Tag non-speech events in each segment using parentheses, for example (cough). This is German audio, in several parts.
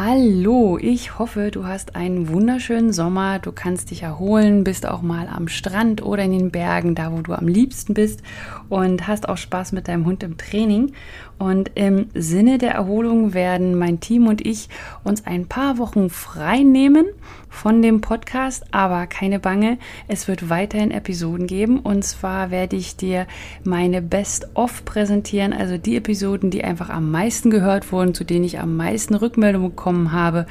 Hallo, ich hoffe, du hast einen wunderschönen Sommer. Du kannst dich erholen, bist auch mal am Strand oder in den Bergen, da wo du am liebsten bist und hast auch Spaß mit deinem Hund im Training. Und im Sinne der Erholung werden mein Team und ich uns ein paar Wochen frei nehmen von dem Podcast, aber keine Bange, es wird weiterhin Episoden geben und zwar werde ich dir meine Best-of präsentieren, also die Episoden, die einfach am meisten gehört wurden, zu denen ich am meisten Rückmeldungen bekommen habe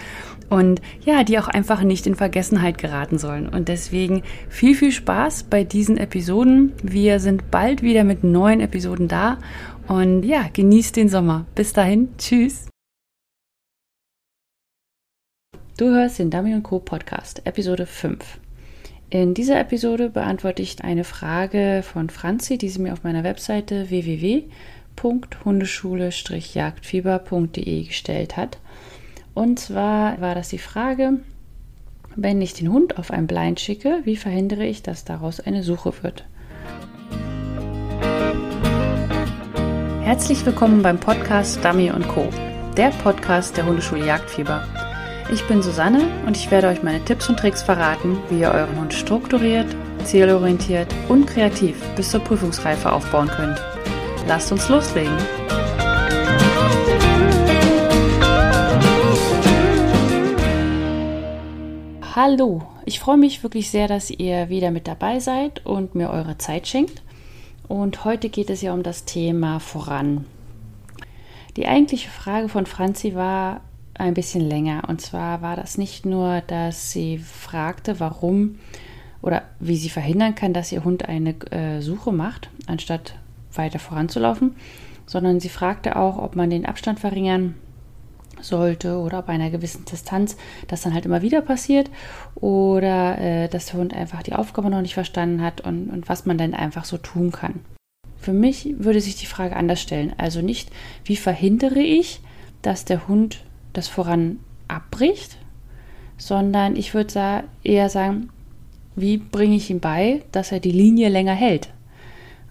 und ja, die auch einfach nicht in Vergessenheit geraten sollen. Und deswegen viel, viel Spaß bei diesen Episoden. Wir sind bald wieder mit neuen Episoden da und ja, genießt den Sommer. Bis dahin, tschüss. Du hörst den Dummy Co. Podcast, Episode 5. In dieser Episode beantworte ich eine Frage von Franzi, die sie mir auf meiner Webseite www.hundeschule-jagdfieber.de gestellt hat. Und zwar war das die Frage, wenn ich den Hund auf ein Blind schicke, wie verhindere ich, dass daraus eine Suche wird? Herzlich willkommen beim Podcast Dummy Co., der Podcast der Hundeschule Jagdfieber. Ich bin Susanne und ich werde euch meine Tipps und Tricks verraten, wie ihr euren Hund strukturiert, zielorientiert und kreativ bis zur Prüfungsreife aufbauen könnt. Lasst uns loslegen! Hallo, ich freue mich wirklich sehr, dass ihr wieder mit dabei seid und mir eure Zeit schenkt. Und heute geht es ja um das Thema voran. Die eigentliche Frage von Franzi war ein bisschen länger. Und zwar war das nicht nur, dass sie fragte, warum oder wie sie verhindern kann, dass ihr Hund eine äh, Suche macht, anstatt weiter voranzulaufen, sondern sie fragte auch, ob man den Abstand verringern sollte oder bei einer gewissen Distanz das dann halt immer wieder passiert oder äh, dass der Hund einfach die Aufgabe noch nicht verstanden hat und, und was man dann einfach so tun kann. Für mich würde sich die Frage anders stellen. Also nicht, wie verhindere ich, dass der Hund das Voran abbricht, sondern ich würde eher sagen, wie bringe ich ihm bei, dass er die Linie länger hält.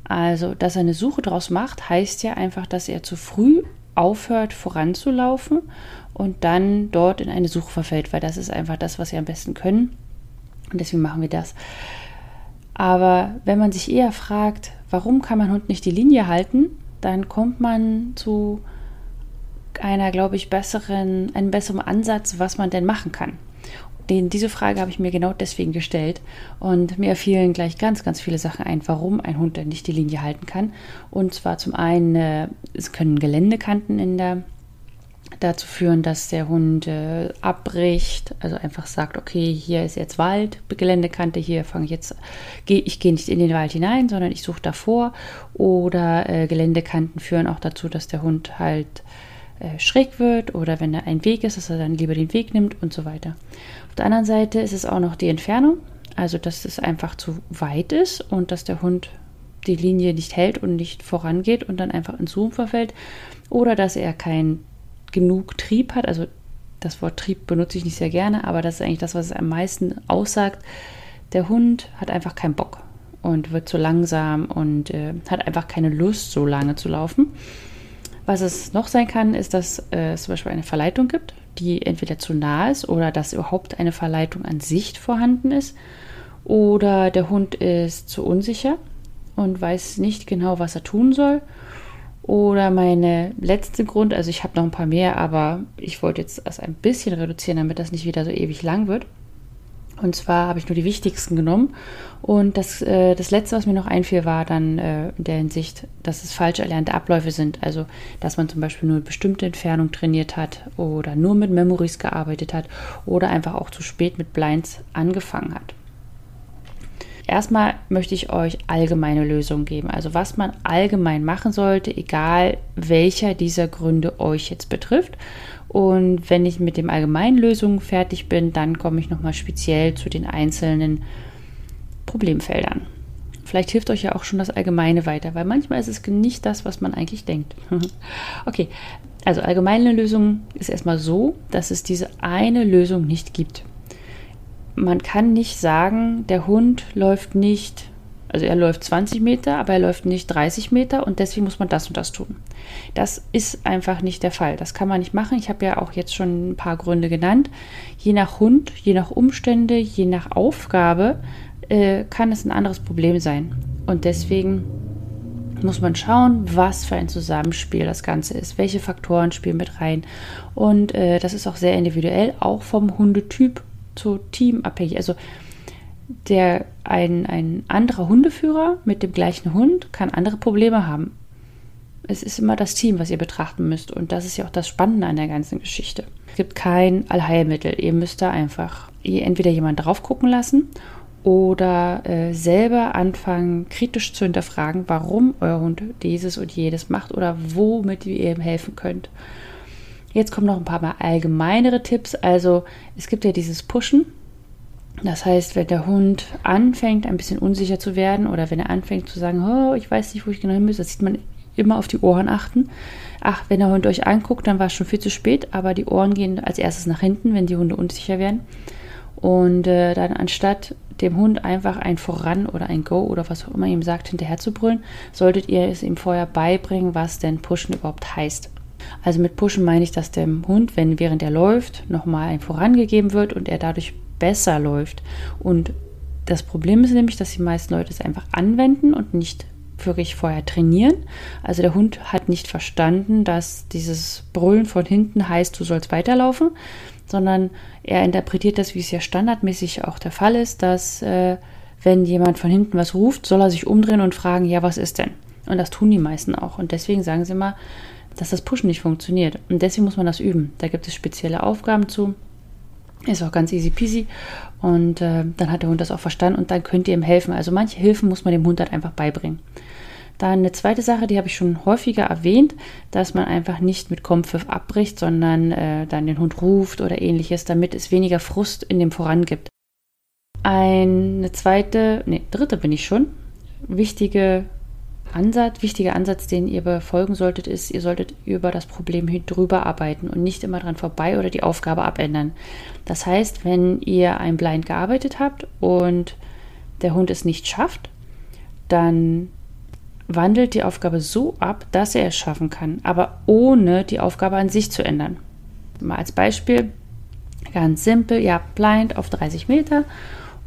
Also, dass er eine Suche draus macht, heißt ja einfach, dass er zu früh aufhört voranzulaufen und dann dort in eine Suche verfällt, weil das ist einfach das, was sie am besten können. Und deswegen machen wir das. Aber wenn man sich eher fragt, warum kann mein Hund nicht die Linie halten, dann kommt man zu einer, glaube ich, besseren, einem besseren Ansatz, was man denn machen kann. Den, diese Frage habe ich mir genau deswegen gestellt und mir fielen gleich ganz, ganz viele Sachen ein, warum ein Hund denn nicht die Linie halten kann. Und zwar zum einen, äh, es können Geländekanten in der dazu führen, dass der Hund äh, abbricht, also einfach sagt, okay, hier ist jetzt Wald, Geländekante, hier fange ich jetzt, geh, ich gehe nicht in den Wald hinein, sondern ich suche davor. Oder äh, Geländekanten führen auch dazu, dass der Hund halt äh, schräg wird oder wenn er ein Weg ist, dass er dann lieber den Weg nimmt und so weiter. Auf der anderen Seite ist es auch noch die Entfernung, also dass es einfach zu weit ist und dass der Hund die Linie nicht hält und nicht vorangeht und dann einfach in Zoom verfällt oder dass er kein genug Trieb hat, also das Wort Trieb benutze ich nicht sehr gerne, aber das ist eigentlich das, was es am meisten aussagt. Der Hund hat einfach keinen Bock und wird zu langsam und äh, hat einfach keine Lust, so lange zu laufen. Was es noch sein kann, ist, dass äh, es zum Beispiel eine Verleitung gibt, die entweder zu nah ist oder dass überhaupt eine Verleitung an sich vorhanden ist. Oder der Hund ist zu unsicher und weiß nicht genau, was er tun soll. Oder meine letzte Grund, also ich habe noch ein paar mehr, aber ich wollte jetzt das ein bisschen reduzieren, damit das nicht wieder so ewig lang wird. Und zwar habe ich nur die wichtigsten genommen. Und das, äh, das letzte, was mir noch einfiel, war dann äh, in der Hinsicht, dass es falsch erlernte Abläufe sind. Also, dass man zum Beispiel nur eine bestimmte Entfernung trainiert hat oder nur mit Memories gearbeitet hat oder einfach auch zu spät mit Blinds angefangen hat. Erstmal möchte ich euch allgemeine Lösungen geben, also was man allgemein machen sollte, egal welcher dieser Gründe euch jetzt betrifft. Und wenn ich mit den allgemeinen Lösungen fertig bin, dann komme ich nochmal speziell zu den einzelnen Problemfeldern. Vielleicht hilft euch ja auch schon das Allgemeine weiter, weil manchmal ist es nicht das, was man eigentlich denkt. (laughs) okay, also allgemeine Lösung ist erstmal so, dass es diese eine Lösung nicht gibt. Man kann nicht sagen, der Hund läuft nicht Also er läuft 20 Meter, aber er läuft nicht 30 Meter und deswegen muss man das und das tun. Das ist einfach nicht der Fall. Das kann man nicht machen. Ich habe ja auch jetzt schon ein paar Gründe genannt. Je nach Hund, je nach Umstände, je nach Aufgabe äh, kann es ein anderes Problem sein. Und deswegen muss man schauen, was für ein Zusammenspiel das Ganze ist, welche Faktoren spielen mit rein. Und äh, das ist auch sehr individuell, auch vom Hundetyp zu Team abhängig. Also der ein, ein anderer Hundeführer mit dem gleichen Hund kann andere Probleme haben. Es ist immer das Team, was ihr betrachten müsst. Und das ist ja auch das Spannende an der ganzen Geschichte. Es gibt kein Allheilmittel. Ihr müsst da einfach entweder jemanden drauf gucken lassen oder äh, selber anfangen, kritisch zu hinterfragen, warum euer Hund dieses und jedes macht oder womit ihr ihm helfen könnt. Jetzt kommen noch ein paar mal allgemeinere Tipps. Also es gibt ja dieses Pushen. Das heißt, wenn der Hund anfängt, ein bisschen unsicher zu werden oder wenn er anfängt zu sagen, oh, ich weiß nicht, wo ich genau hin muss, das sieht man immer auf die Ohren achten. Ach, wenn der Hund euch anguckt, dann war es schon viel zu spät, aber die Ohren gehen als erstes nach hinten, wenn die Hunde unsicher werden. Und äh, dann anstatt dem Hund einfach ein Voran oder ein Go oder was auch immer ihm sagt, hinterher zu brüllen, solltet ihr es ihm vorher beibringen, was denn Pushen überhaupt heißt. Also mit Pushen meine ich, dass dem Hund, wenn während er läuft, nochmal ein Vorangegeben wird und er dadurch besser läuft. Und das Problem ist nämlich, dass die meisten Leute es einfach anwenden und nicht wirklich vorher trainieren. Also der Hund hat nicht verstanden, dass dieses Brüllen von hinten heißt, du sollst weiterlaufen, sondern er interpretiert das, wie es ja standardmäßig auch der Fall ist, dass äh, wenn jemand von hinten was ruft, soll er sich umdrehen und fragen, ja, was ist denn? Und das tun die meisten auch. Und deswegen sagen sie immer, dass das Pushen nicht funktioniert. Und deswegen muss man das üben. Da gibt es spezielle Aufgaben zu. Ist auch ganz easy peasy. Und äh, dann hat der Hund das auch verstanden und dann könnt ihr ihm helfen. Also manche Hilfen muss man dem Hund halt einfach beibringen. Dann eine zweite Sache, die habe ich schon häufiger erwähnt, dass man einfach nicht mit Kompfiff abbricht, sondern äh, dann den Hund ruft oder ähnliches, damit es weniger Frust in dem Voran gibt. Eine zweite, nee, dritte bin ich schon, wichtige Ansatz, wichtiger Ansatz, den ihr befolgen solltet, ist, ihr solltet über das Problem drüber arbeiten und nicht immer dran vorbei oder die Aufgabe abändern. Das heißt, wenn ihr ein Blind gearbeitet habt und der Hund es nicht schafft, dann wandelt die Aufgabe so ab, dass er es schaffen kann, aber ohne die Aufgabe an sich zu ändern. Mal als Beispiel, ganz simpel, ihr habt Blind auf 30 Meter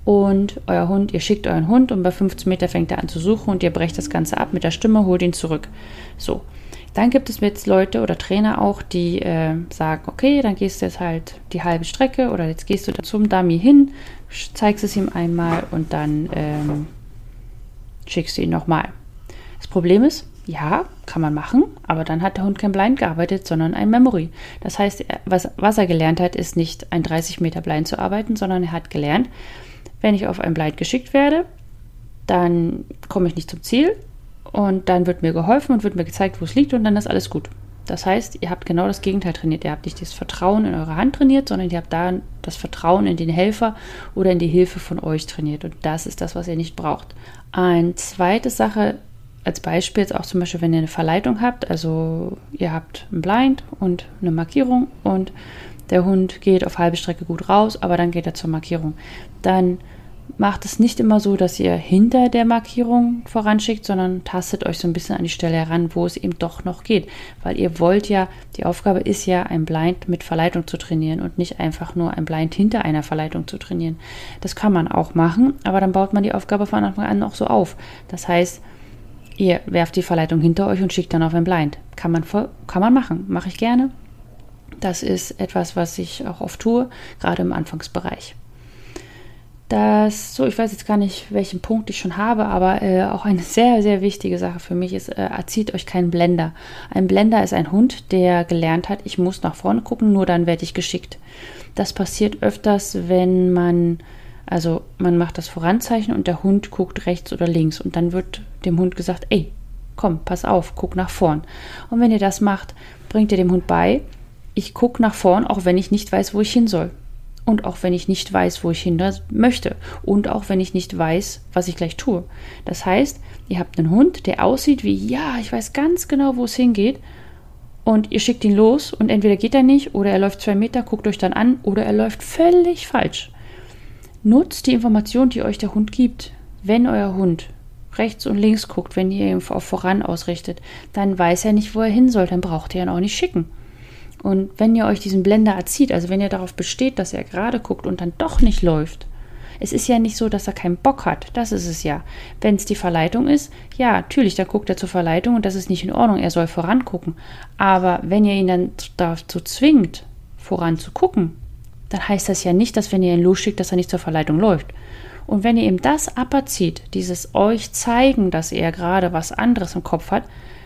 und euer Hund, ihr schickt euren Hund und bei 15 Meter fängt er an zu suchen und ihr brecht das Ganze ab mit der Stimme, holt ihn zurück. So. Dann gibt es jetzt Leute oder Trainer auch, die äh, sagen, okay, dann gehst du jetzt halt die halbe Strecke oder jetzt gehst du zum Dummy hin, zeigst es ihm einmal und dann ähm, schickst du ihn nochmal. Das Problem ist, ja, kann man machen, aber dann hat der Hund kein Blind gearbeitet, sondern ein Memory. Das heißt, was, was er gelernt hat, ist nicht ein 30 Meter Blind zu arbeiten, sondern er hat gelernt, wenn ich auf ein Blind geschickt werde, dann komme ich nicht zum Ziel und dann wird mir geholfen und wird mir gezeigt, wo es liegt und dann ist alles gut. Das heißt, ihr habt genau das Gegenteil trainiert. Ihr habt nicht das Vertrauen in eure Hand trainiert, sondern ihr habt da das Vertrauen in den Helfer oder in die Hilfe von euch trainiert. Und das ist das, was ihr nicht braucht. Eine zweite Sache als Beispiel jetzt auch zum Beispiel, wenn ihr eine Verleitung habt, also ihr habt ein Blind und eine Markierung und der Hund geht auf halbe Strecke gut raus, aber dann geht er zur Markierung. Dann macht es nicht immer so, dass ihr hinter der Markierung voranschickt, sondern tastet euch so ein bisschen an die Stelle heran, wo es eben doch noch geht. Weil ihr wollt ja, die Aufgabe ist ja, ein Blind mit Verleitung zu trainieren und nicht einfach nur ein Blind hinter einer Verleitung zu trainieren. Das kann man auch machen, aber dann baut man die Aufgabe von Anfang an auch so auf. Das heißt, Ihr werft die Verleitung hinter euch und schickt dann auf ein Blind. Kann man, kann man machen, mache ich gerne. Das ist etwas, was ich auch oft tue, gerade im Anfangsbereich. Das, so, ich weiß jetzt gar nicht, welchen Punkt ich schon habe, aber äh, auch eine (laughs) sehr, sehr wichtige Sache für mich ist, äh, erzieht euch keinen Blender. Ein Blender ist ein Hund, der gelernt hat, ich muss nach vorne gucken, nur dann werde ich geschickt. Das passiert öfters, wenn man also man macht das Voranzeichen und der Hund guckt rechts oder links und dann wird dem Hund gesagt, ey, komm, pass auf, guck nach vorn. Und wenn ihr das macht, bringt ihr dem Hund bei, ich gucke nach vorn, auch wenn ich nicht weiß, wo ich hin soll. Und auch wenn ich nicht weiß, wo ich hin möchte. Und auch wenn ich nicht weiß, was ich gleich tue. Das heißt, ihr habt einen Hund, der aussieht wie, ja, ich weiß ganz genau, wo es hingeht. Und ihr schickt ihn los und entweder geht er nicht oder er läuft zwei Meter, guckt euch dann an oder er läuft völlig falsch. Nutzt die Information, die euch der Hund gibt. Wenn euer Hund rechts und links guckt, wenn ihr ihn auf voran ausrichtet, dann weiß er nicht, wo er hin soll, dann braucht ihr ihn auch nicht schicken. Und wenn ihr euch diesen Blender erzieht, also wenn ihr darauf besteht, dass er gerade guckt und dann doch nicht läuft, es ist ja nicht so, dass er keinen Bock hat. Das ist es ja. Wenn es die Verleitung ist, ja, natürlich, dann guckt er zur Verleitung und das ist nicht in Ordnung. Er soll vorangucken. Aber wenn ihr ihn dann dazu zwingt, voran zu gucken, dann heißt das ja nicht, dass wenn ihr ihn losschickt, dass er nicht zur Verleitung läuft. Und wenn ihr ihm das aberzieht, dieses euch zeigen, dass er gerade was anderes im Kopf hat,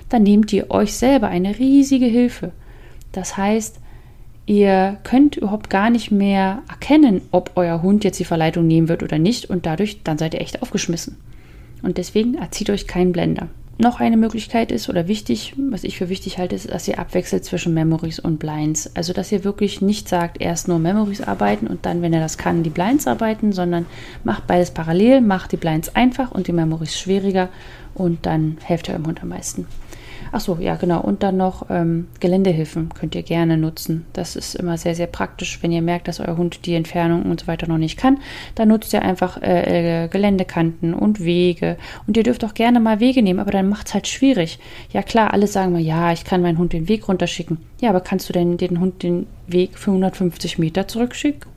dann nehmt ihr euch selber eine riesige Hilfe. Das heißt, ihr könnt überhaupt gar nicht mehr erkennen, ob euer Hund jetzt die Verleitung nehmen wird oder nicht und dadurch, dann seid ihr echt aufgeschmissen. Und deswegen erzieht euch keinen Blender. Noch eine Möglichkeit ist oder wichtig, was ich für wichtig halte, ist, dass ihr abwechselt zwischen Memories und Blinds. Also, dass ihr wirklich nicht sagt, erst nur Memories arbeiten und dann, wenn er das kann, die Blinds arbeiten, sondern macht beides parallel, macht die Blinds einfach und die Memories schwieriger und dann helft ihr eurem Hund am meisten. Ach so, ja, genau. Und dann noch ähm, Geländehilfen könnt ihr gerne nutzen. Das ist immer sehr, sehr praktisch, wenn ihr merkt, dass euer Hund die Entfernung und so weiter noch nicht kann. Dann nutzt ihr einfach äh, äh, Geländekanten und Wege. Und ihr dürft auch gerne mal Wege nehmen, aber dann macht es halt schwierig. Ja, klar, alle sagen mal, ja, ich kann meinen Hund den Weg runterschicken. Ja, aber kannst du denn den Hund den Weg für 150 Meter zurückschicken?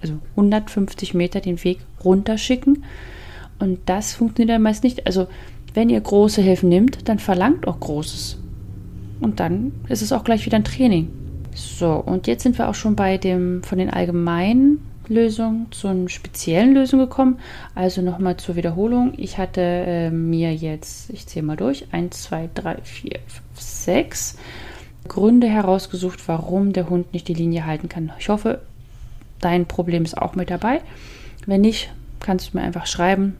Also 150 Meter den Weg runterschicken? Und das funktioniert dann meist nicht. Also wenn ihr große Hilfen nimmt, dann verlangt auch Großes. Und dann ist es auch gleich wieder ein Training. So, und jetzt sind wir auch schon bei dem von den allgemeinen Lösungen zu einer speziellen Lösung gekommen. Also nochmal zur Wiederholung. Ich hatte äh, mir jetzt, ich zähle mal durch, 1, 2, 3, 4, 5, 6 Gründe herausgesucht, warum der Hund nicht die Linie halten kann. Ich hoffe, dein Problem ist auch mit dabei. Wenn nicht, kannst du mir einfach schreiben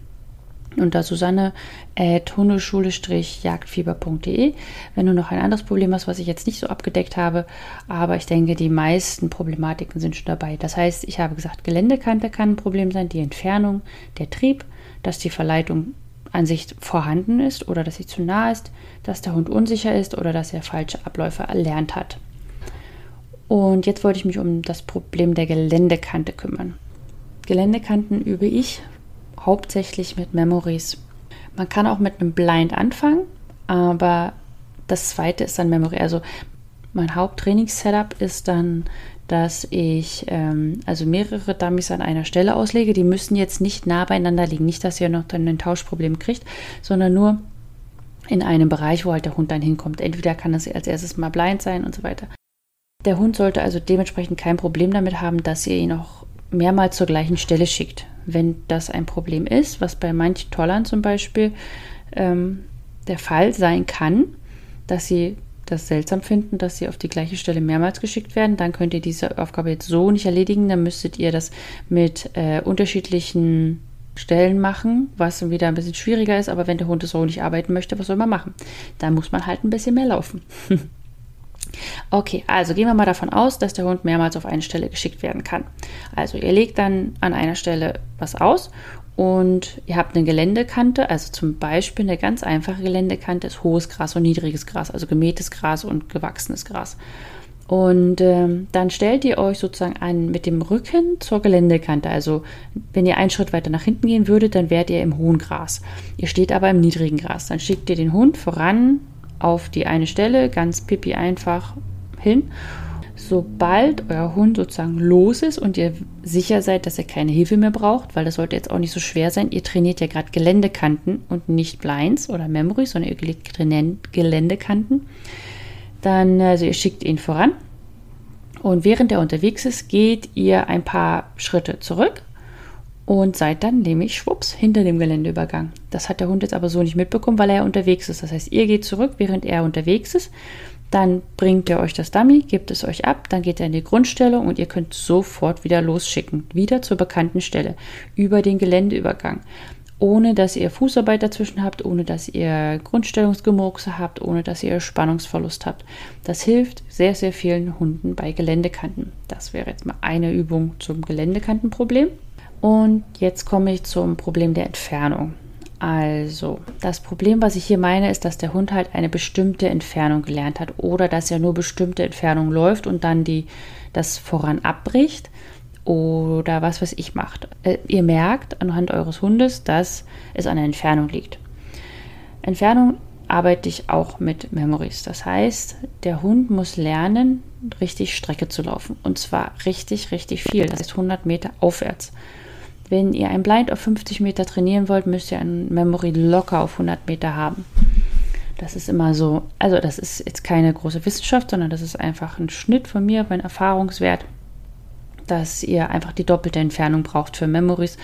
unter Susanne hundeschule-jagdfieber.de. Wenn du noch ein anderes Problem hast, was ich jetzt nicht so abgedeckt habe, aber ich denke, die meisten Problematiken sind schon dabei. Das heißt, ich habe gesagt, Geländekante kann ein Problem sein, die Entfernung, der Trieb, dass die Verleitung an sich vorhanden ist oder dass sie zu nah ist, dass der Hund unsicher ist oder dass er falsche Abläufe erlernt hat. Und jetzt wollte ich mich um das Problem der Geländekante kümmern. Geländekanten übe ich hauptsächlich mit Memories. Man kann auch mit einem Blind anfangen, aber das zweite ist dann Memory. Also mein Haupttrainingssetup ist dann, dass ich ähm, also mehrere Dummies an einer Stelle auslege. Die müssen jetzt nicht nah beieinander liegen. Nicht, dass ihr noch dann ein Tauschproblem kriegt, sondern nur in einem Bereich, wo halt der Hund dann hinkommt. Entweder kann das als erstes mal blind sein und so weiter. Der Hund sollte also dementsprechend kein Problem damit haben, dass ihr ihn auch mehrmals zur gleichen Stelle schickt wenn das ein Problem ist, was bei manchen Tollern zum Beispiel ähm, der Fall sein kann, dass sie das seltsam finden, dass sie auf die gleiche Stelle mehrmals geschickt werden, dann könnt ihr diese Aufgabe jetzt so nicht erledigen. Dann müsstet ihr das mit äh, unterschiedlichen Stellen machen, was wieder ein bisschen schwieriger ist. Aber wenn der Hund so nicht arbeiten möchte, was soll man machen? Dann muss man halt ein bisschen mehr laufen. (laughs) Okay, also gehen wir mal davon aus, dass der Hund mehrmals auf eine Stelle geschickt werden kann. Also ihr legt dann an einer Stelle was aus und ihr habt eine Geländekante, also zum Beispiel eine ganz einfache Geländekante ist hohes Gras und niedriges Gras, also gemähtes Gras und gewachsenes Gras. Und ähm, dann stellt ihr euch sozusagen an mit dem Rücken zur Geländekante. Also wenn ihr einen Schritt weiter nach hinten gehen würdet, dann wärt ihr im hohen Gras. Ihr steht aber im niedrigen Gras. Dann schickt ihr den Hund voran auf die eine Stelle, ganz pipi einfach hin. Sobald euer Hund sozusagen los ist und ihr sicher seid, dass er keine Hilfe mehr braucht, weil das sollte jetzt auch nicht so schwer sein, ihr trainiert ja gerade Geländekanten und nicht Blinds oder Memories, sondern ihr legt Geländekanten, dann, also ihr schickt ihn voran und während er unterwegs ist, geht ihr ein paar Schritte zurück und seid dann nämlich schwupps hinter dem Geländeübergang. Das hat der Hund jetzt aber so nicht mitbekommen, weil er unterwegs ist. Das heißt, ihr geht zurück, während er unterwegs ist. Dann bringt er euch das Dummy, gibt es euch ab, dann geht er in die Grundstellung und ihr könnt sofort wieder losschicken. Wieder zur bekannten Stelle. Über den Geländeübergang. Ohne dass ihr Fußarbeit dazwischen habt, ohne dass ihr Grundstellungsgemurkse habt, ohne dass ihr Spannungsverlust habt. Das hilft sehr, sehr vielen Hunden bei Geländekanten. Das wäre jetzt mal eine Übung zum Geländekantenproblem. Und jetzt komme ich zum Problem der Entfernung. Also, das Problem, was ich hier meine, ist, dass der Hund halt eine bestimmte Entfernung gelernt hat oder dass er nur bestimmte Entfernung läuft und dann die, das voran abbricht oder was weiß ich macht. Äh, ihr merkt anhand eures Hundes, dass es an der Entfernung liegt. Entfernung arbeite ich auch mit Memories. Das heißt, der Hund muss lernen, richtig Strecke zu laufen. Und zwar richtig, richtig viel. Das heißt 100 Meter aufwärts. Wenn ihr ein Blind auf 50 Meter trainieren wollt, müsst ihr ein Memory locker auf 100 Meter haben. Das ist immer so, also das ist jetzt keine große Wissenschaft, sondern das ist einfach ein Schnitt von mir, mein Erfahrungswert, dass ihr einfach die doppelte Entfernung braucht für Memories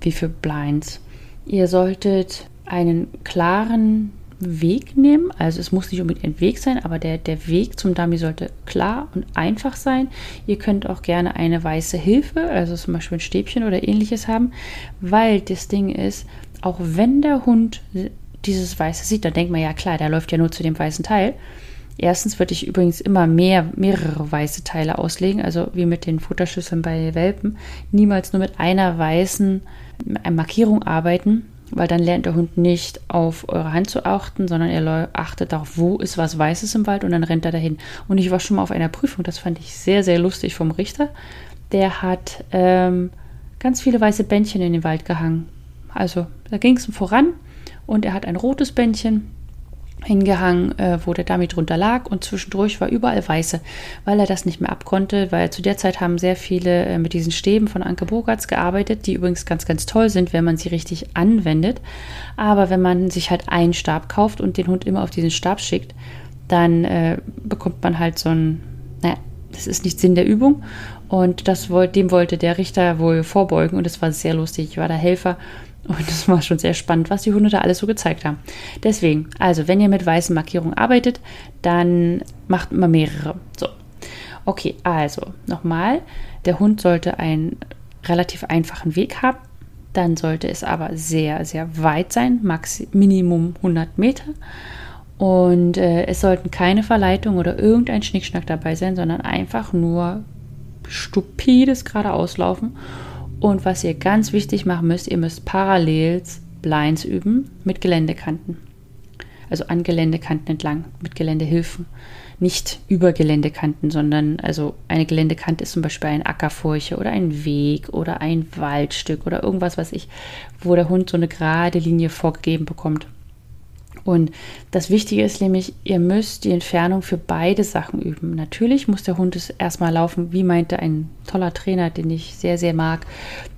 wie für Blinds. Ihr solltet einen klaren Weg nehmen. Also es muss nicht unbedingt ein Weg sein, aber der, der Weg zum Dummy sollte klar und einfach sein. Ihr könnt auch gerne eine weiße Hilfe, also zum Beispiel ein Stäbchen oder ähnliches haben, weil das Ding ist, auch wenn der Hund dieses Weiße sieht, dann denkt man ja klar, der läuft ja nur zu dem weißen Teil. Erstens würde ich übrigens immer mehr, mehrere weiße Teile auslegen, also wie mit den Futterschüsseln bei Welpen. Niemals nur mit einer weißen Markierung arbeiten, weil dann lernt der Hund nicht auf eure Hand zu achten, sondern er achtet darauf, wo ist was Weißes im Wald und dann rennt er dahin. Und ich war schon mal auf einer Prüfung, das fand ich sehr, sehr lustig vom Richter. Der hat ähm, ganz viele weiße Bändchen in den Wald gehangen. Also da ging es voran und er hat ein rotes Bändchen, hingehangen, äh, wo der Dummy drunter lag und zwischendurch war überall weiße, weil er das nicht mehr abkonnte, weil zu der Zeit haben sehr viele äh, mit diesen Stäben von Anke Bogarts gearbeitet, die übrigens ganz, ganz toll sind, wenn man sie richtig anwendet. Aber wenn man sich halt einen Stab kauft und den Hund immer auf diesen Stab schickt, dann äh, bekommt man halt so ein, naja, das ist nicht Sinn der Übung. Und das, dem wollte der Richter wohl vorbeugen und das war sehr lustig. Ich war der Helfer und das war schon sehr spannend, was die Hunde da alles so gezeigt haben. Deswegen, also wenn ihr mit weißen Markierungen arbeitet, dann macht immer mehrere. So. Okay, also nochmal, der Hund sollte einen relativ einfachen Weg haben. Dann sollte es aber sehr, sehr weit sein, max Minimum 100 Meter. Und äh, es sollten keine Verleitungen oder irgendein Schnickschnack dabei sein, sondern einfach nur stupides geradeauslaufen und was ihr ganz wichtig machen müsst, ihr müsst parallel Blinds üben mit Geländekanten. Also an Geländekanten entlang, mit Geländehilfen. Nicht über Geländekanten, sondern also eine Geländekante ist zum Beispiel ein Ackerfurche oder ein Weg oder ein Waldstück oder irgendwas, was ich, wo der Hund so eine gerade Linie vorgegeben bekommt. Und das Wichtige ist nämlich, ihr müsst die Entfernung für beide Sachen üben. Natürlich muss der Hund es erstmal laufen, wie meinte ein toller Trainer, den ich sehr, sehr mag.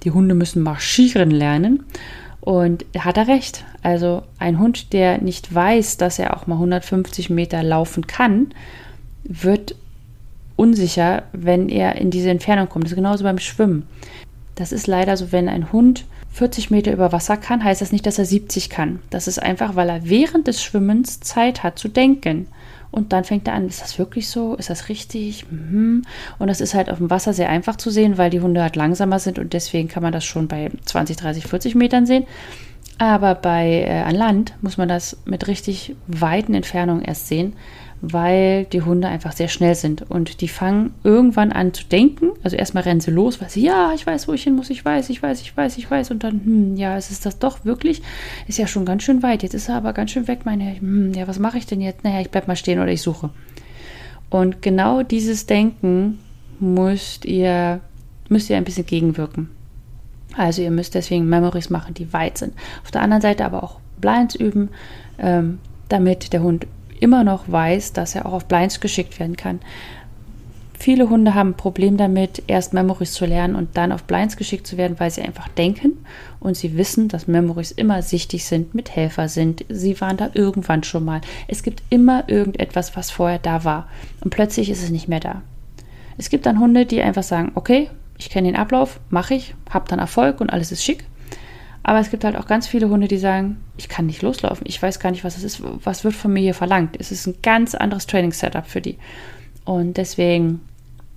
Die Hunde müssen marschieren lernen. Und hat er recht. Also ein Hund, der nicht weiß, dass er auch mal 150 Meter laufen kann, wird unsicher, wenn er in diese Entfernung kommt. Das ist genauso beim Schwimmen. Das ist leider so, wenn ein Hund 40 Meter über Wasser kann, heißt das nicht, dass er 70 kann. Das ist einfach, weil er während des Schwimmens Zeit hat zu denken. Und dann fängt er an, ist das wirklich so? Ist das richtig? Mhm. Und das ist halt auf dem Wasser sehr einfach zu sehen, weil die Hunde halt langsamer sind und deswegen kann man das schon bei 20, 30, 40 Metern sehen. Aber bei äh, an Land muss man das mit richtig weiten Entfernungen erst sehen, weil die Hunde einfach sehr schnell sind und die fangen irgendwann an zu denken. Also erstmal rennen sie los, weil sie, ja, ich weiß, wo ich hin muss, ich weiß, ich weiß, ich weiß, ich weiß. Und dann, hm, ja, es ist das doch wirklich, ist ja schon ganz schön weit. Jetzt ist er aber ganz schön weg, meine Herr. Hm, ja, was mache ich denn jetzt? Naja, ich bleib mal stehen oder ich suche. Und genau dieses Denken müsst ihr, müsst ihr ein bisschen gegenwirken. Also ihr müsst deswegen Memories machen, die weit sind. Auf der anderen Seite aber auch Blinds üben, ähm, damit der Hund immer noch weiß, dass er auch auf Blinds geschickt werden kann. Viele Hunde haben ein Problem damit, erst Memories zu lernen und dann auf Blinds geschickt zu werden, weil sie einfach denken und sie wissen, dass Memories immer sichtig sind, mit Helfer sind. Sie waren da irgendwann schon mal. Es gibt immer irgendetwas, was vorher da war und plötzlich ist es nicht mehr da. Es gibt dann Hunde, die einfach sagen, okay, ich kenne den Ablauf, mache ich, habe dann Erfolg und alles ist schick. Aber es gibt halt auch ganz viele Hunde, die sagen, ich kann nicht loslaufen, ich weiß gar nicht, was es ist, was wird von mir hier verlangt. Es ist ein ganz anderes Training-Setup für die. Und deswegen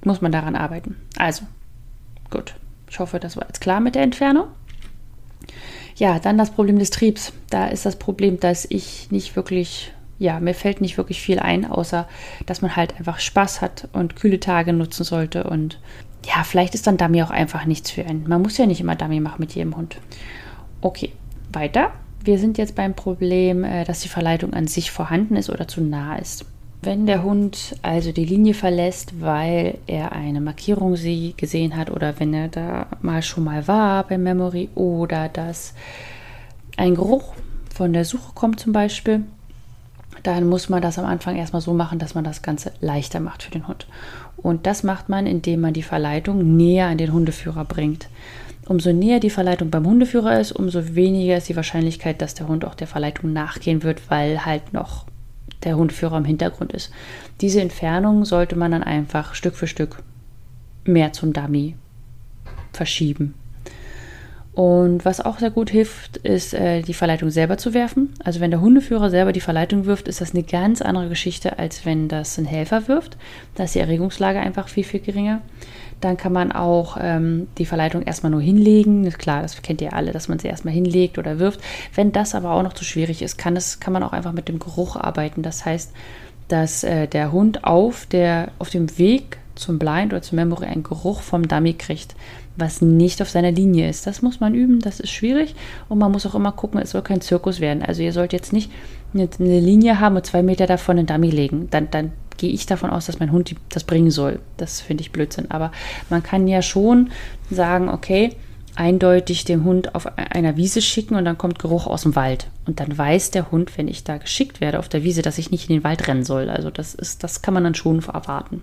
muss man daran arbeiten. Also, gut. Ich hoffe, das war jetzt klar mit der Entfernung. Ja, dann das Problem des Triebs. Da ist das Problem, dass ich nicht wirklich, ja, mir fällt nicht wirklich viel ein, außer dass man halt einfach Spaß hat und kühle Tage nutzen sollte. Und ja, vielleicht ist dann Dummy auch einfach nichts für einen. Man muss ja nicht immer Dummy machen mit jedem Hund. Okay, weiter. Wir sind jetzt beim Problem, äh, dass die Verleitung an sich vorhanden ist oder zu nah ist. Wenn der Hund also die Linie verlässt, weil er eine Markierung sie gesehen hat oder wenn er da mal schon mal war bei Memory oder dass ein Geruch von der Suche kommt zum Beispiel, dann muss man das am Anfang erstmal so machen, dass man das Ganze leichter macht für den Hund. Und das macht man, indem man die Verleitung näher an den Hundeführer bringt. Umso näher die Verleitung beim Hundeführer ist, umso weniger ist die Wahrscheinlichkeit, dass der Hund auch der Verleitung nachgehen wird, weil halt noch der Hundeführer im Hintergrund ist. Diese Entfernung sollte man dann einfach Stück für Stück mehr zum Dummy verschieben. Und was auch sehr gut hilft, ist äh, die Verleitung selber zu werfen. Also wenn der Hundeführer selber die Verleitung wirft, ist das eine ganz andere Geschichte, als wenn das ein Helfer wirft. Da ist die Erregungslage einfach viel, viel geringer. Dann kann man auch ähm, die Verleitung erstmal nur hinlegen. Ist klar, das kennt ihr alle, dass man sie erstmal hinlegt oder wirft. Wenn das aber auch noch zu schwierig ist, kann, das, kann man auch einfach mit dem Geruch arbeiten. Das heißt, dass äh, der Hund auf, der, auf dem Weg zum Blind oder zum Memory einen Geruch vom Dummy kriegt was nicht auf seiner Linie ist. Das muss man üben, das ist schwierig und man muss auch immer gucken, es soll kein Zirkus werden. Also ihr sollt jetzt nicht eine, Linie haben und zwei Meter davon einen Dummy legen. Dann, dann gehe ich davon aus, dass mein Hund das bringen soll. Das finde ich Blödsinn. Aber man kann ja schon sagen, okay, eindeutig den Hund auf einer Wiese schicken und dann kommt Geruch aus dem Wald. Und dann weiß der Hund, wenn ich da geschickt werde auf der Wiese, dass ich nicht in den Wald rennen soll. Also das ist, das kann man dann schon erwarten.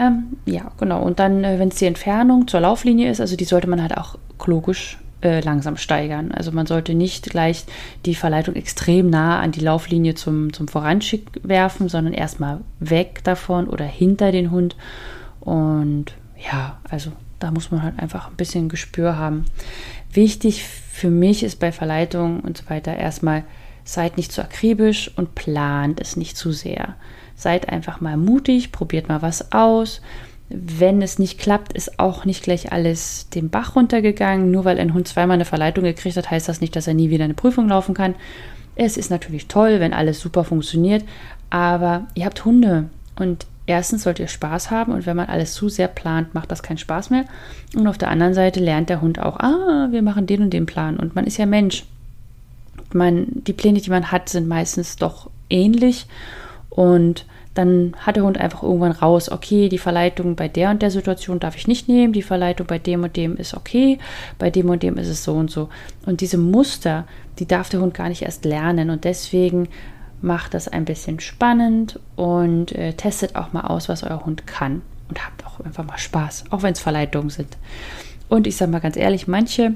Ähm, ja, genau. Und dann, äh, wenn es die Entfernung zur Lauflinie ist, also die sollte man halt auch logisch äh, langsam steigern. Also man sollte nicht gleich die Verleitung extrem nah an die Lauflinie zum, zum Voranschick werfen, sondern erstmal weg davon oder hinter den Hund. Und ja, also da muss man halt einfach ein bisschen Gespür haben. Wichtig für mich ist bei Verleitung und so weiter erstmal, seid nicht zu akribisch und plant es nicht zu sehr. Seid einfach mal mutig, probiert mal was aus. Wenn es nicht klappt, ist auch nicht gleich alles den Bach runtergegangen. Nur weil ein Hund zweimal eine Verleitung gekriegt hat, heißt das nicht, dass er nie wieder eine Prüfung laufen kann. Es ist natürlich toll, wenn alles super funktioniert, aber ihr habt Hunde und erstens sollt ihr Spaß haben und wenn man alles zu sehr plant, macht das keinen Spaß mehr. Und auf der anderen Seite lernt der Hund auch, ah, wir machen den und den Plan und man ist ja Mensch. Man, die Pläne, die man hat, sind meistens doch ähnlich und dann hat der Hund einfach irgendwann raus, okay, die Verleitung bei der und der Situation darf ich nicht nehmen, die Verleitung bei dem und dem ist okay, bei dem und dem ist es so und so. Und diese Muster, die darf der Hund gar nicht erst lernen und deswegen macht das ein bisschen spannend und äh, testet auch mal aus, was euer Hund kann und habt auch einfach mal Spaß, auch wenn es Verleitungen sind. Und ich sage mal ganz ehrlich, manche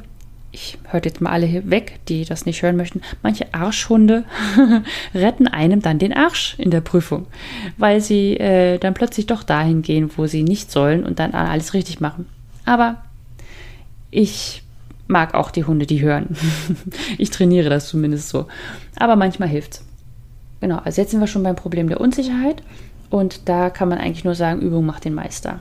ich höre jetzt mal alle weg, die das nicht hören möchten, manche Arschhunde (laughs) retten einem dann den Arsch in der Prüfung, weil sie äh, dann plötzlich doch dahin gehen, wo sie nicht sollen und dann alles richtig machen. Aber ich mag auch die Hunde, die hören. (laughs) ich trainiere das zumindest so. Aber manchmal hilft's. Genau, also jetzt sind wir schon beim Problem der Unsicherheit und da kann man eigentlich nur sagen, Übung macht den Meister.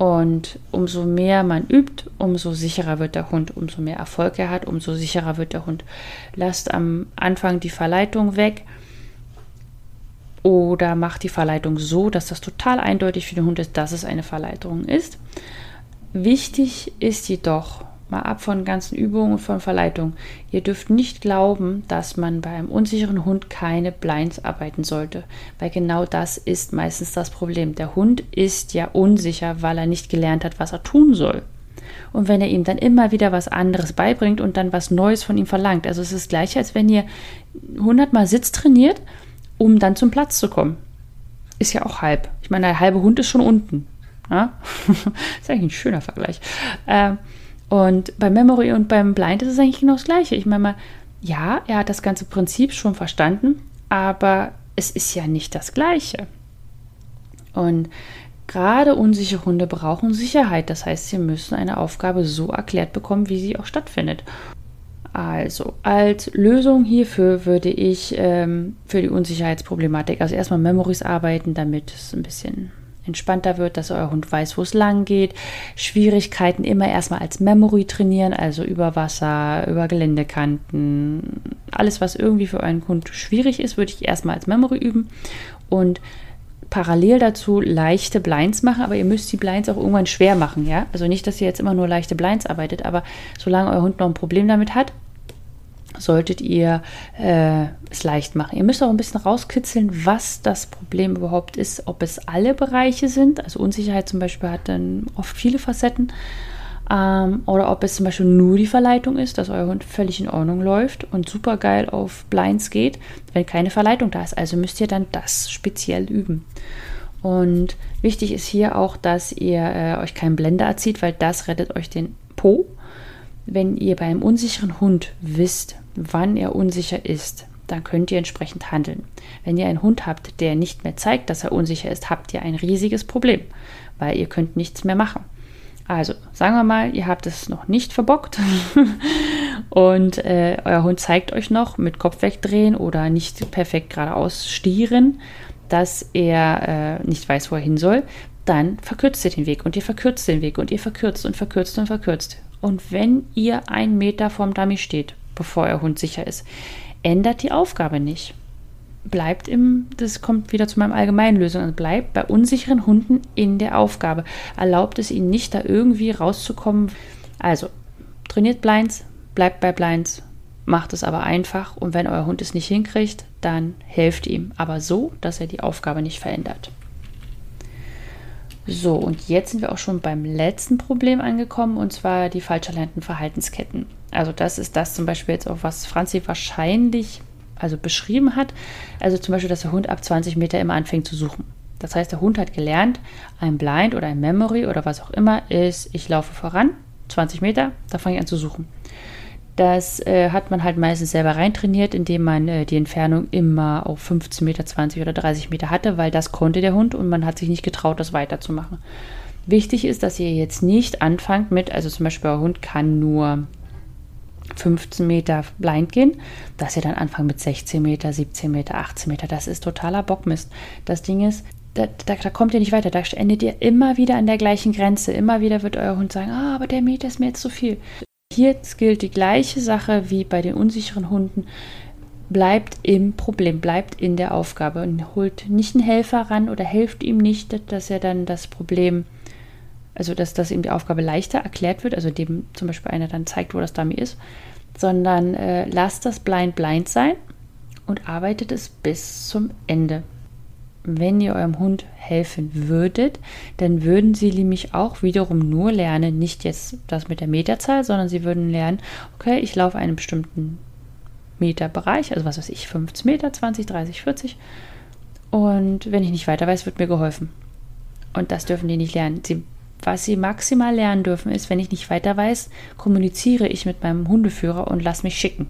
Und umso mehr man übt, umso sicherer wird der Hund, umso mehr Erfolg er hat, umso sicherer wird der Hund. Lasst am Anfang die Verleitung weg oder macht die Verleitung so, dass das total eindeutig für den Hund ist, dass es eine Verleitung ist. Wichtig ist jedoch, mal ab von ganzen Übungen und von Verleitung. Ihr dürft nicht glauben, dass man bei einem unsicheren Hund keine Blinds arbeiten sollte, weil genau das ist meistens das Problem. Der Hund ist ja unsicher, weil er nicht gelernt hat, was er tun soll. Und wenn er ihm dann immer wieder was anderes beibringt und dann was Neues von ihm verlangt, also es ist das gleiche, als wenn ihr hundertmal Sitz trainiert, um dann zum Platz zu kommen. Ist ja auch halb. Ich meine, der halbe Hund ist schon unten. Ja? (laughs) ist eigentlich ein schöner Vergleich. Äh, und beim Memory und beim Blind ist es eigentlich genau das Gleiche. Ich meine mal, ja, er hat das ganze Prinzip schon verstanden, aber es ist ja nicht das Gleiche. Und gerade unsichere Hunde brauchen Sicherheit. Das heißt, sie müssen eine Aufgabe so erklärt bekommen, wie sie auch stattfindet. Also, als Lösung hierfür würde ich ähm, für die Unsicherheitsproblematik, also erstmal Memories arbeiten, damit es ein bisschen entspannter wird, dass euer Hund weiß, wo es lang geht. Schwierigkeiten immer erstmal als Memory trainieren, also über Wasser, über Geländekanten. Alles, was irgendwie für euren Hund schwierig ist, würde ich erstmal als Memory üben. Und parallel dazu leichte Blinds machen, aber ihr müsst die Blinds auch irgendwann schwer machen, ja? Also nicht, dass ihr jetzt immer nur leichte Blinds arbeitet, aber solange euer Hund noch ein Problem damit hat, solltet ihr äh, es leicht machen. Ihr müsst auch ein bisschen rauskitzeln, was das Problem überhaupt ist, ob es alle Bereiche sind. Also Unsicherheit zum Beispiel hat dann oft viele Facetten. Ähm, oder ob es zum Beispiel nur die Verleitung ist, dass euer Hund völlig in Ordnung läuft und super geil auf Blinds geht, wenn keine Verleitung da ist. Also müsst ihr dann das speziell üben. Und wichtig ist hier auch, dass ihr äh, euch keinen Blender erzieht, weil das rettet euch den Po. Wenn ihr beim unsicheren Hund wisst, wann er unsicher ist, dann könnt ihr entsprechend handeln. Wenn ihr einen Hund habt, der nicht mehr zeigt, dass er unsicher ist, habt ihr ein riesiges Problem, weil ihr könnt nichts mehr machen. Also sagen wir mal, ihr habt es noch nicht verbockt (laughs) und äh, euer Hund zeigt euch noch mit Kopf wegdrehen oder nicht perfekt geradeaus stieren, dass er äh, nicht weiß, wo er hin soll. Dann verkürzt ihr den Weg und ihr verkürzt den Weg und ihr verkürzt und verkürzt und verkürzt. Und wenn ihr einen Meter vorm Dummy steht, bevor euer Hund sicher ist, ändert die Aufgabe nicht bleibt im, das kommt wieder zu meinem allgemeinen Lösung, also bleibt bei unsicheren Hunden in der Aufgabe. Erlaubt es ihnen nicht, da irgendwie rauszukommen. Also, trainiert Blinds, bleibt bei Blinds, macht es aber einfach und wenn euer Hund es nicht hinkriegt, dann helft ihm, aber so, dass er die Aufgabe nicht verändert. So, und jetzt sind wir auch schon beim letzten Problem angekommen, und zwar die falsch erlernten Verhaltensketten. Also das ist das zum Beispiel jetzt auch, was Franzi wahrscheinlich also beschrieben hat. Also zum Beispiel, dass der Hund ab 20 Meter immer anfängt zu suchen. Das heißt, der Hund hat gelernt, ein Blind oder ein Memory oder was auch immer ist, ich laufe voran, 20 Meter, da fange ich an zu suchen. Das äh, hat man halt meistens selber reintrainiert, indem man äh, die Entfernung immer auf 15 Meter, 20 oder 30 Meter hatte, weil das konnte der Hund und man hat sich nicht getraut, das weiterzumachen. Wichtig ist, dass ihr jetzt nicht anfangt mit, also zum Beispiel euer Hund kann nur 15 Meter blind gehen, dass ihr dann anfangen mit 16 Meter, 17 Meter, 18 Meter. Das ist totaler Bockmist. Das Ding ist, da, da, da, kommt ihr nicht weiter. Da endet ihr immer wieder an der gleichen Grenze. Immer wieder wird euer Hund sagen, ah, aber der Meter ist mir jetzt zu viel. Hier gilt die gleiche Sache wie bei den unsicheren Hunden. Bleibt im Problem, bleibt in der Aufgabe und holt nicht einen Helfer ran oder helft ihm nicht, dass er dann das Problem also dass, dass ihm die Aufgabe leichter erklärt wird, also dem zum Beispiel einer dann zeigt, wo das Dummy ist, sondern äh, lasst das blind blind sein und arbeitet es bis zum Ende. Wenn ihr eurem Hund helfen würdet, dann würden sie nämlich auch wiederum nur lernen, nicht jetzt das mit der Meterzahl, sondern sie würden lernen, okay, ich laufe einen bestimmten Meterbereich, also was weiß ich, 15 Meter, 20, 30, 40. Und wenn ich nicht weiter weiß, wird mir geholfen. Und das dürfen die nicht lernen. Sie was sie maximal lernen dürfen, ist, wenn ich nicht weiter weiß, kommuniziere ich mit meinem Hundeführer und lass mich schicken.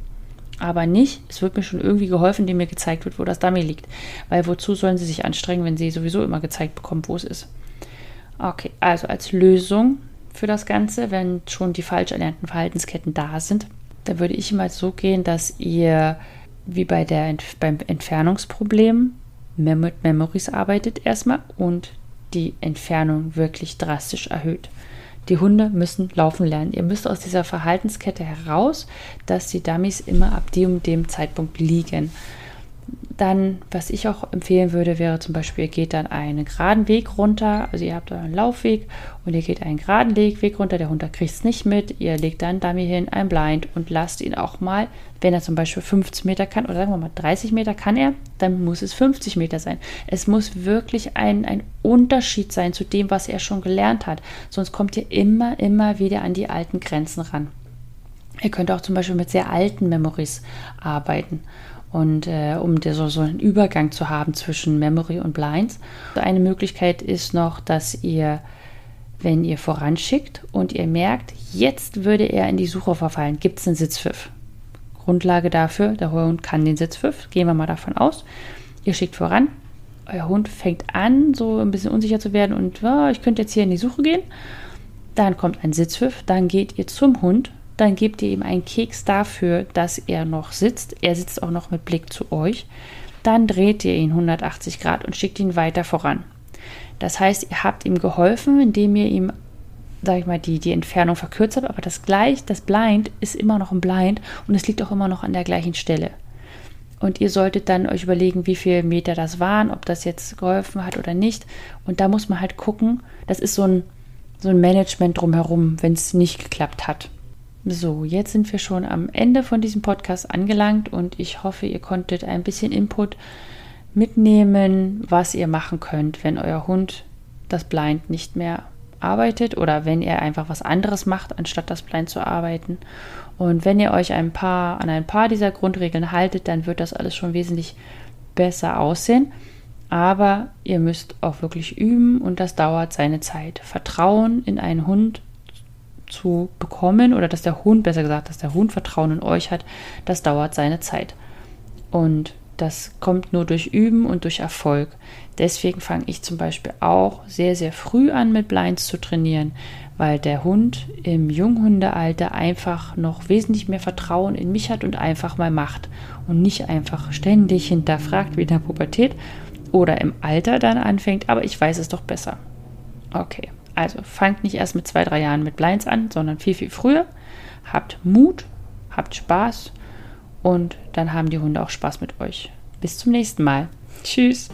Aber nicht, es wird mir schon irgendwie geholfen, indem mir gezeigt wird, wo das Dummy liegt. Weil wozu sollen sie sich anstrengen, wenn sie sowieso immer gezeigt bekommen, wo es ist? Okay, also als Lösung für das Ganze, wenn schon die falsch erlernten Verhaltensketten da sind, da würde ich immer so gehen, dass ihr wie bei der, beim Entfernungsproblem mit Memories arbeitet erstmal und die Entfernung wirklich drastisch erhöht. Die Hunde müssen laufen lernen. Ihr müsst aus dieser Verhaltenskette heraus, dass die Dummies immer ab dem, dem Zeitpunkt liegen. Dann, was ich auch empfehlen würde, wäre zum Beispiel, ihr geht dann einen geraden Weg runter. Also ihr habt euren Laufweg und ihr geht einen geraden Weg runter. Der Hund kriegt es nicht mit. Ihr legt dann Dummy hin, ein Blind und lasst ihn auch mal, wenn er zum Beispiel 15 Meter kann oder sagen wir mal 30 Meter kann er, dann muss es 50 Meter sein. Es muss wirklich ein, ein Unterschied sein zu dem, was er schon gelernt hat. Sonst kommt ihr immer, immer wieder an die alten Grenzen ran. Ihr könnt auch zum Beispiel mit sehr alten Memories arbeiten. Und äh, um so, so einen Übergang zu haben zwischen Memory und Blinds. Eine Möglichkeit ist noch, dass ihr, wenn ihr voranschickt und ihr merkt, jetzt würde er in die Suche verfallen, gibt es einen Sitzpfiff. Grundlage dafür, der Hund kann den Sitzpfiff, gehen wir mal davon aus. Ihr schickt voran, euer Hund fängt an, so ein bisschen unsicher zu werden und oh, ich könnte jetzt hier in die Suche gehen. Dann kommt ein Sitzpfiff, dann geht ihr zum Hund, dann gebt ihr ihm einen Keks dafür, dass er noch sitzt. Er sitzt auch noch mit Blick zu euch. Dann dreht ihr ihn 180 Grad und schickt ihn weiter voran. Das heißt, ihr habt ihm geholfen, indem ihr ihm, sag ich mal, die, die Entfernung verkürzt habt, aber das gleich, das Blind ist immer noch ein Blind und es liegt auch immer noch an der gleichen Stelle. Und ihr solltet dann euch überlegen, wie viele Meter das waren, ob das jetzt geholfen hat oder nicht. Und da muss man halt gucken, das ist so ein, so ein Management drumherum, wenn es nicht geklappt hat. So, jetzt sind wir schon am Ende von diesem Podcast angelangt und ich hoffe, ihr konntet ein bisschen Input mitnehmen, was ihr machen könnt, wenn euer Hund das Blind nicht mehr arbeitet oder wenn ihr einfach was anderes macht, anstatt das Blind zu arbeiten. Und wenn ihr euch ein paar, an ein paar dieser Grundregeln haltet, dann wird das alles schon wesentlich besser aussehen. Aber ihr müsst auch wirklich üben und das dauert seine Zeit. Vertrauen in einen Hund zu bekommen oder dass der Hund, besser gesagt, dass der Hund Vertrauen in euch hat, das dauert seine Zeit. Und das kommt nur durch Üben und durch Erfolg. Deswegen fange ich zum Beispiel auch sehr, sehr früh an, mit Blinds zu trainieren, weil der Hund im Junghundealter einfach noch wesentlich mehr Vertrauen in mich hat und einfach mal macht und nicht einfach ständig hinterfragt wie in der Pubertät oder im Alter dann anfängt, aber ich weiß es doch besser. Okay, also fangt nicht erst mit zwei, drei Jahren mit Blinds an, sondern viel, viel früher. Habt Mut, habt Spaß und dann haben die Hunde auch Spaß mit euch. Bis zum nächsten Mal. Tschüss.